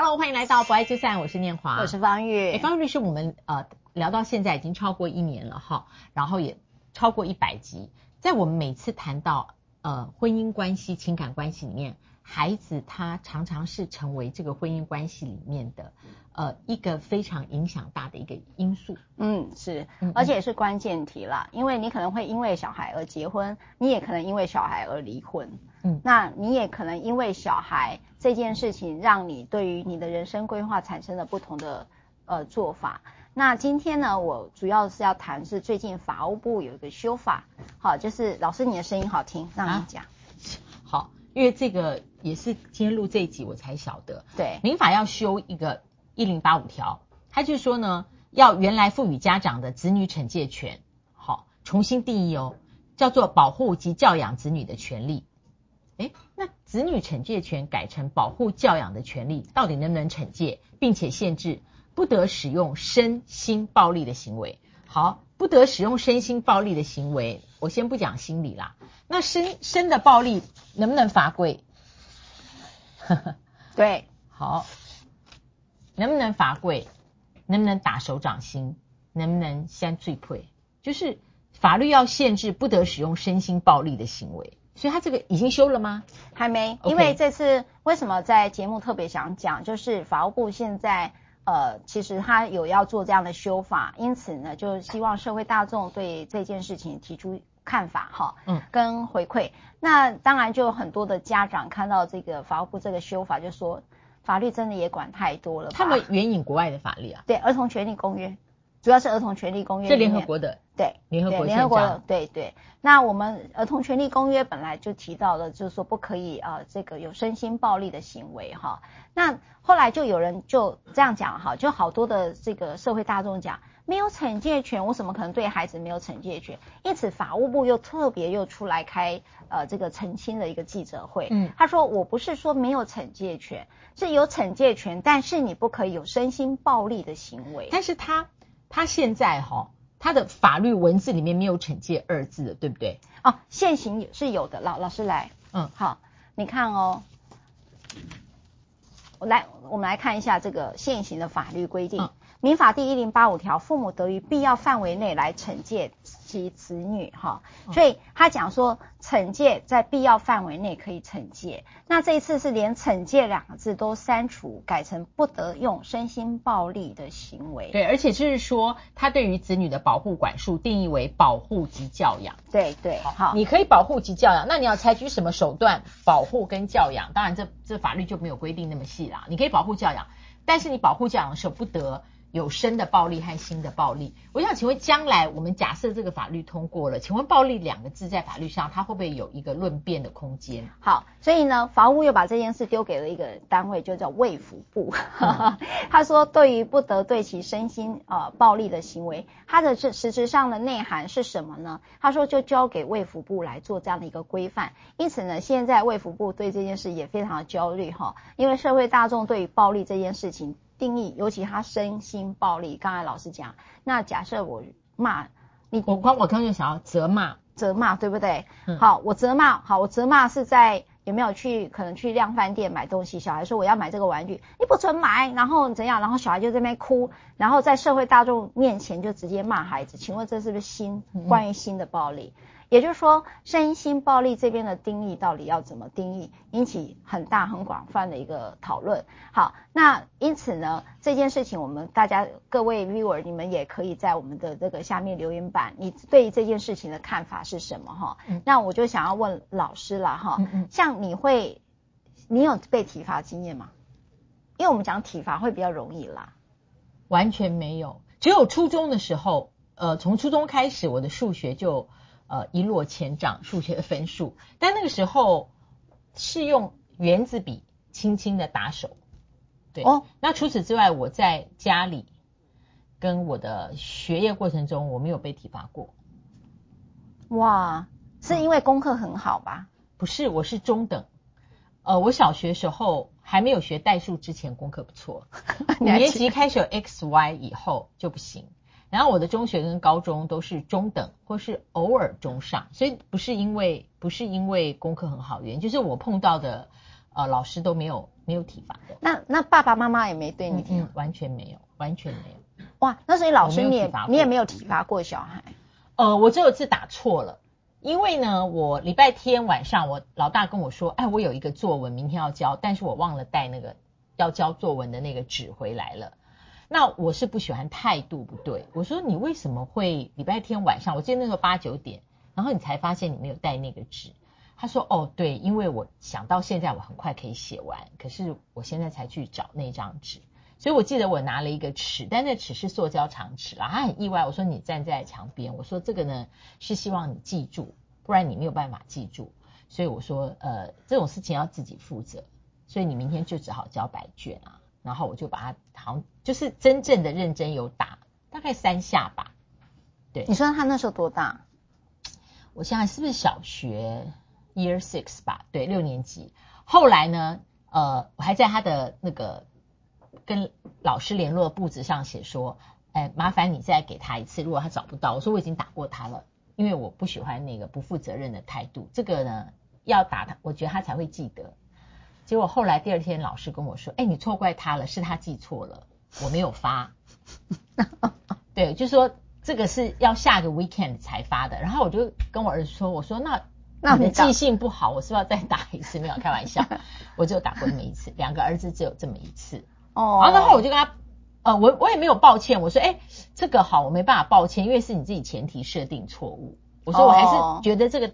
Hello，欢迎来到不爱就散，我是念华，我是方玉。哎，方玉律师，我们呃聊到现在已经超过一年了哈，然后也超过一百集。在我们每次谈到呃婚姻关系、情感关系里面，孩子他常常是成为这个婚姻关系里面的呃一个非常影响大的一个因素。嗯，是，而且也是关键题啦，因为你可能会因为小孩而结婚，你也可能因为小孩而离婚。嗯，那你也可能因为小孩这件事情，让你对于你的人生规划产生了不同的呃做法。那今天呢，我主要是要谈是最近法务部有一个修法，好，就是老师你的声音好听，让你讲。啊，好，因为这个也是今天录这一集我才晓得，对，民法要修一个一零八五条，他就说呢，要原来赋予家长的子女惩戒权，好，重新定义哦，叫做保护及教养子女的权利。诶，那子女惩戒权改成保护教养的权利，到底能不能惩戒，并且限制不得使用身心暴力的行为？好，不得使用身心暴力的行为，我先不讲心理啦。那身身的暴力能不能罚跪？对，好，能不能罚跪？能不能打手掌心？能不能先罪愧？就是法律要限制不得使用身心暴力的行为。所以他这个已经修了吗？还没，因为这次为什么在节目特别想讲，就是法务部现在呃，其实他有要做这样的修法，因此呢，就希望社会大众对这件事情提出看法哈，嗯，跟回馈。那当然就有很多的家长看到这个法务部这个修法，就说法律真的也管太多了。他们援引国外的法律啊，对，《儿童权利公约》。主要是儿童权利公约，是联合国的，对，联合国联合国的，对对。那我们儿童权利公约本来就提到了，就是说不可以啊、呃，这个有身心暴力的行为哈。那后来就有人就这样讲哈，就好多的这个社会大众讲，没有惩戒权，我怎么可能对孩子没有惩戒权？因此法务部又特别又出来开呃这个澄清的一个记者会，嗯，他说我不是说没有惩戒权，是有惩戒权，但是你不可以有身心暴力的行为，但是他。他现在哈，他的法律文字里面没有“惩戒”二字的，对不对？哦，现行也是有的。老老师来，嗯，好，你看哦，我来，我们来看一下这个现行的法律规定，嗯《民法》第一零八五条，父母得于必要范围内来惩戒。其子女哈，所以他讲说惩戒在必要范围内可以惩戒。那这一次是连惩戒两个字都删除，改成不得用身心暴力的行为。对，而且就是说，他对于子女的保护管束定义为保护及教养。对对，好，你可以保护及教养，那你要采取什么手段保护跟教养？当然这，这这法律就没有规定那么细啦。你可以保护教养，但是你保护教养的时候不得。有身的暴力和新的暴力，我想请问，将来我们假设这个法律通过了，请问“暴力”两个字在法律上，它会不会有一个论辩的空间？好，所以呢，房屋又把这件事丢给了一个单位，就叫卫福部。嗯、他说，对于不得对其身心呃暴力的行为，它的这实质上的内涵是什么呢？他说，就交给卫福部来做这样的一个规范。因此呢，现在卫福部对这件事也非常的焦虑哈，因为社会大众对于暴力这件事情。定义，尤其他身心暴力。刚才老师讲，那假设我骂你，我光我刚就想要责骂，责骂对不对？嗯、好，我责骂，好，我责骂是在有没有去可能去量贩店买东西，小孩说我要买这个玩具，你不准买，然后怎样？然后小孩就在那边哭，然后在社会大众面前就直接骂孩子，请问这是不是心关于心的暴力？嗯也就是说，身心暴力这边的定义到底要怎么定义，引起很大很广泛的一个讨论。好，那因此呢，这件事情我们大家各位 viewer，你们也可以在我们的这个下面留言板，你对于这件事情的看法是什么？哈、嗯，那我就想要问老师了哈，嗯嗯，像你会，你有被体罚经验吗？因为我们讲体罚会比较容易啦，完全没有，只有初中的时候，呃，从初中开始，我的数学就。呃，一落千丈，数学的分数，但那个时候是用原子笔轻轻的打手，对。哦，那除此之外，我在家里跟我的学业过程中，我没有被体罚过。哇，是因为功课很好吧？不是，我是中等。呃，我小学时候还没有学代数之前，功课不错。五年级开始有 X、Y 以后就不行。然后我的中学跟高中都是中等，或是偶尔中上，所以不是因为不是因为功课很好原因，就是我碰到的呃老师都没有没有体罚的。那那爸爸妈妈也没对你嗯，嗯，完全没有，完全没有。哇，那所以老师你也你也没有体罚过小孩？呃，我只有一次打错了，因为呢，我礼拜天晚上我老大跟我说，哎，我有一个作文明天要交，但是我忘了带那个要交作文的那个纸回来了。那我是不喜欢态度不对，我说你为什么会礼拜天晚上？我记得那时候八九点，然后你才发现你没有带那个纸。他说哦，对，因为我想到现在我很快可以写完，可是我现在才去找那张纸。所以我记得我拿了一个尺，但那尺是塑胶长尺啦。他很意外，我说你站在墙边，我说这个呢是希望你记住，不然你没有办法记住。所以我说呃这种事情要自己负责，所以你明天就只好交白卷啊。然后我就把它好就是真正的认真有打，大概三下吧。对，你说他那时候多大？我想想是不是小学 Year Six 吧？对，六年级。后来呢，呃，我还在他的那个。跟老师联络簿子上写说，哎，麻烦你再给他一次。如果他找不到，我说我已经打过他了，因为我不喜欢那个不负责任的态度。这个呢，要打他，我觉得他才会记得。结果后来第二天老师跟我说，哎，你错怪他了，是他记错了，我没有发。对，就是说这个是要下个 weekend 才发的。然后我就跟我儿子说，我说那那你的记性不好，我是不是要再打一次？没有开玩笑，我就打过那么一次，两个儿子只有这么一次。哦，然后我就跟他，呃，我我也没有抱歉，我说，哎，这个好，我没办法抱歉，因为是你自己前提设定错误。我说我还是觉得这个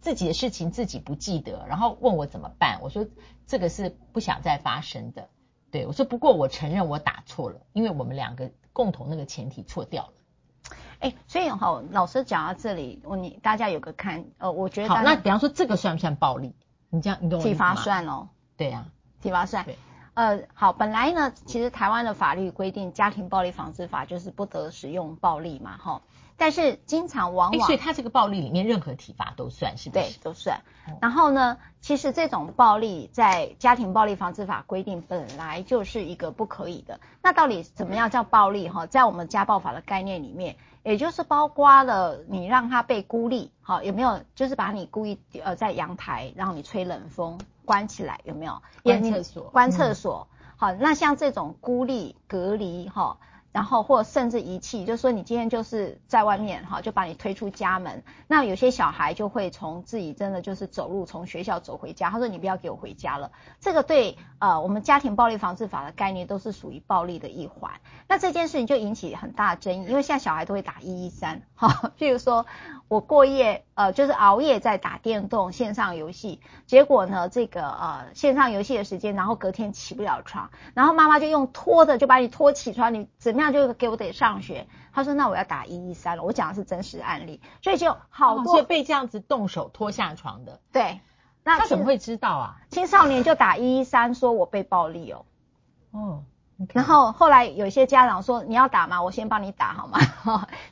自己的事情自己不记得，然后问我怎么办，我说这个是不想再发生的。对，我说不过我承认我打错了，因为我们两个共同那个前提错掉了。哎，所以哈，老师讲到这里，我你大家有个看，呃，我觉得好，那比方说这个算不算暴力？你这样你懂？体罚算哦。对呀、啊，体罚算。对。呃，好，本来呢，其实台湾的法律规定，家庭暴力防治法就是不得使用暴力嘛，哈。但是经常往往，所以他这个暴力里面任何体罚都算是不是？对，都算。然后呢，其实这种暴力在家庭暴力防治法规定本来就是一个不可以的。那到底怎么样叫暴力？哈，在我们家暴法的概念里面，也就是包括了你让他被孤立，好，有没有？就是把你故意呃在阳台让你吹冷风。关起来有没有？关厕所。关厕所。嗯、好，那像这种孤立、隔离，哈。然后或甚至遗弃，就是说你今天就是在外面哈，就把你推出家门。那有些小孩就会从自己真的就是走路从学校走回家，他说你不要给我回家了。这个对呃我们家庭暴力防治法的概念都是属于暴力的一环。那这件事情就引起很大的争议，因为现在小孩都会打一一三哈，譬如说我过夜呃就是熬夜在打电动线上游戏，结果呢这个呃线上游戏的时间，然后隔天起不了床，然后妈妈就用拖的就把你拖起床，你怎么样？就给我得上学，他说那我要打一一三了。我讲的是真实案例，所以就好多、哦、被这样子动手拖下床的。对，那他怎么会知道啊？青少年就打一一三，说我被暴力哦。哦。然后后来有些家长说，你要打吗？我先帮你打好吗？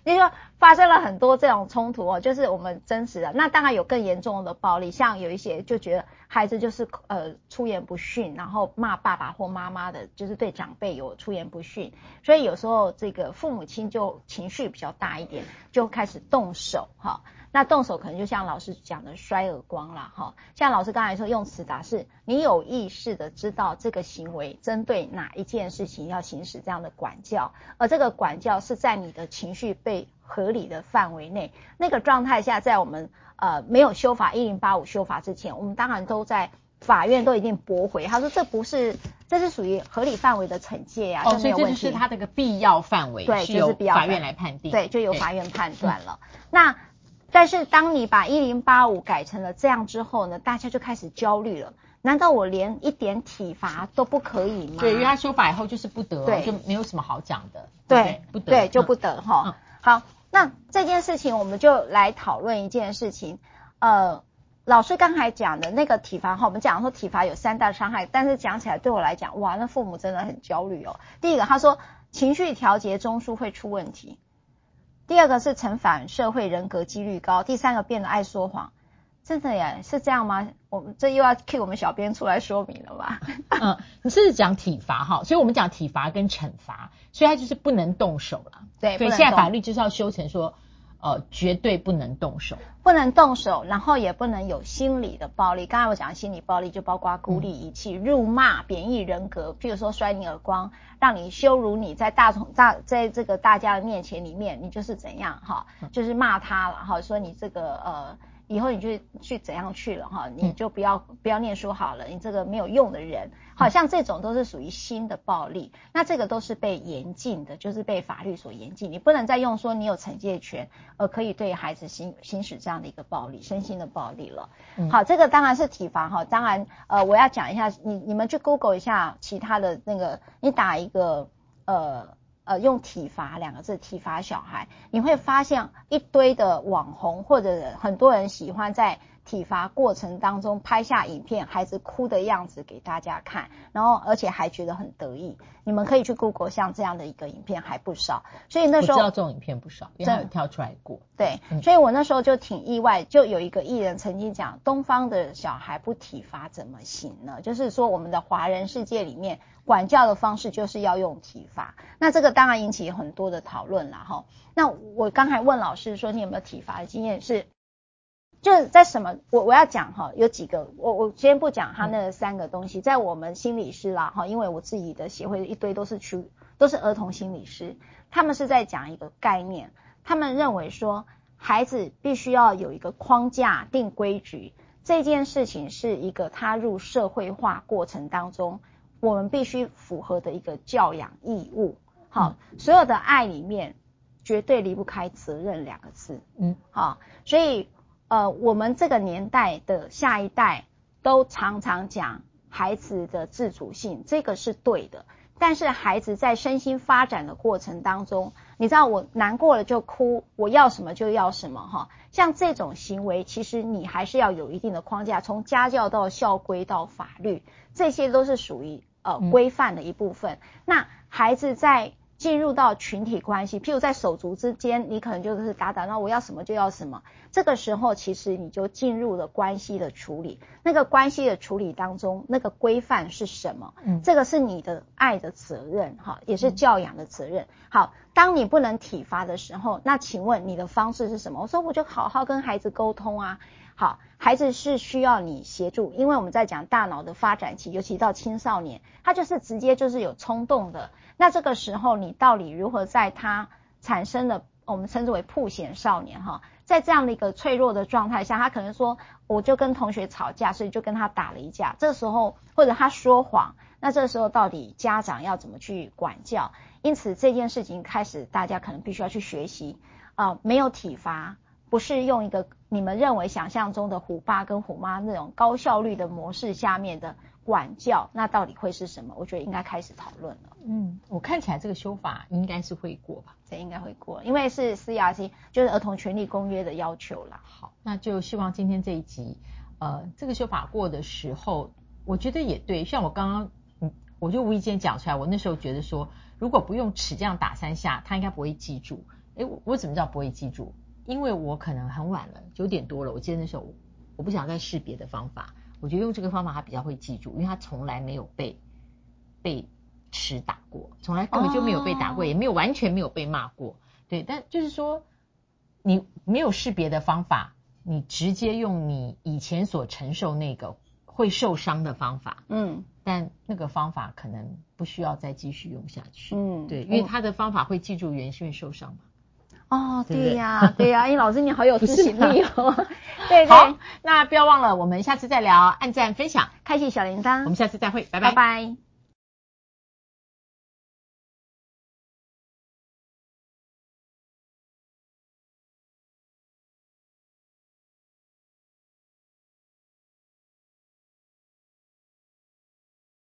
那，就说发生了很多这种冲突哦，就是我们真实的。那当然有更严重的暴力，像有一些就觉得孩子就是呃出言不逊，然后骂爸爸或妈妈的，就是对长辈有出言不逊，所以有时候这个父母亲就情绪比较大一点，就开始动手哈。那动手可能就像老师讲的摔耳光啦，哈，像老师刚才说用词打是，你有意识的知道这个行为针对哪一件事情要行使这样的管教，而这个管教是在你的情绪被合理的范围内，那个状态下，在我们呃没有修法一零八五修法之前，我们当然都在法院都已经驳回，他说这不是，这是属于合理范围的惩戒呀，哦，所以这就是他这个必要范围，对，就是必要法院来判定，对，就由法院判断了，那。但是当你把一零八五改成了这样之后呢，大家就开始焦虑了。难道我连一点体罚都不可以吗？对，因为他修法以后就是不得，对，就没有什么好讲的。对，对不得，对，就不得哈。嗯、好，那这件事情我们就来讨论一件事情。呃，老师刚才讲的那个体罚哈，我们讲说体罚有三大伤害，但是讲起来对我来讲，哇，那父母真的很焦虑哦。第一个，他说情绪调节中枢会出问题。第二个是成反社会人格几率高，第三个变得爱说谎，真的呀？是这样吗？我们这又要 cue 我们小编出来说明了吧？嗯，你是讲体罚哈，所以我们讲体罚跟惩罚，所以他就是不能动手了。对，所以现在法律就是要修成说，呃，绝对不能动手，不能动手，然后也不能有心理的暴力。刚才我讲的心理暴力，就包括孤立遗弃、辱骂、贬义人格，譬如说摔你耳光，让你羞辱你，在大同大在这个大家的面前里面，你就是怎样哈，就是骂他了哈，说你这个呃。以后你就去怎样去了哈，你就不要不要念书好了，你这个没有用的人，好像这种都是属于新的暴力，那这个都是被严禁的，就是被法律所严禁，你不能再用说你有惩戒权而可以对孩子行行使这样的一个暴力，身心的暴力了。好，这个当然是体罚哈，当然呃我要讲一下，你你们去 Google 一下其他的那个，你打一个呃。呃，用体罚两个字体罚小孩，你会发现一堆的网红或者很多人喜欢在体罚过程当中拍下影片，孩子哭的样子给大家看，然后而且还觉得很得意。你们可以去 Google 像这样的一个影片还不少，所以那时候我知道这种影片不少，因为有跳出来过。对，所以我那时候就挺意外，就有一个艺人曾经讲，东方的小孩不体罚怎么行呢？就是说我们的华人世界里面。管教的方式就是要用体罚，那这个当然引起很多的讨论了哈。那我刚才问老师说，你有没有体罚的经验？是就是在什么？我我要讲哈，有几个，我我先不讲他那三个东西，在我们心理师啦哈，因为我自己的协会一堆都是去都是儿童心理师，他们是在讲一个概念，他们认为说孩子必须要有一个框架定规矩，这件事情是一个他入社会化过程当中。我们必须符合的一个教养义务，好，所有的爱里面绝对离不开责任两个字，嗯，好，所以呃，我们这个年代的下一代都常常讲孩子的自主性，这个是对的，但是孩子在身心发展的过程当中，你知道我难过了就哭，我要什么就要什么哈，像这种行为，其实你还是要有一定的框架，从家教到校规到法律。这些都是属于呃规范的一部分。嗯、那孩子在进入到群体关系，譬如在手足之间，你可能就是打打闹，我要什么就要什么。这个时候，其实你就进入了关系的处理。那个关系的处理当中，那个规范是什么？嗯，这个是你的爱的责任，哈，也是教养的责任。好，当你不能体罚的时候，那请问你的方式是什么？我说我就好好跟孩子沟通啊。好，孩子是需要你协助，因为我们在讲大脑的发展期，尤其到青少年，他就是直接就是有冲动的。那这个时候，你到底如何在他产生的我们称之为曝险少年哈，在这样的一个脆弱的状态下，他可能说，我就跟同学吵架，所以就跟他打了一架。这时候或者他说谎，那这时候到底家长要怎么去管教？因此这件事情开始，大家可能必须要去学习啊、呃，没有体罚。不是用一个你们认为想象中的虎爸跟虎妈那种高效率的模式下面的管教，那到底会是什么？我觉得应该开始讨论了。嗯，我看起来这个修法应该是会过吧？这应该会过，因为是 CRC，就是儿童权利公约的要求啦。好，那就希望今天这一集，呃，这个修法过的时候，我觉得也对。像我刚刚，嗯，我就无意间讲出来，我那时候觉得说，如果不用尺这样打三下，他应该不会记住。诶，我我怎么知道不会记住？因为我可能很晚了，九点多了。我记得那时候，我不想再试别的方法。我觉得用这个方法他比较会记住，因为他从来没有被被尺打过，从来根本就没有被打过，哦、也没有完全没有被骂过。对，但就是说，你没有试别的方法，你直接用你以前所承受那个会受伤的方法，嗯，但那个方法可能不需要再继续用下去，嗯，对，因为他的方法会记住原因是因为受伤嘛。哦，对呀，对呀，因为老师你好有执行力哦。对对，那不要忘了，我们下次再聊，按赞、分享、开启小铃铛，我们下次再会，拜拜。拜拜。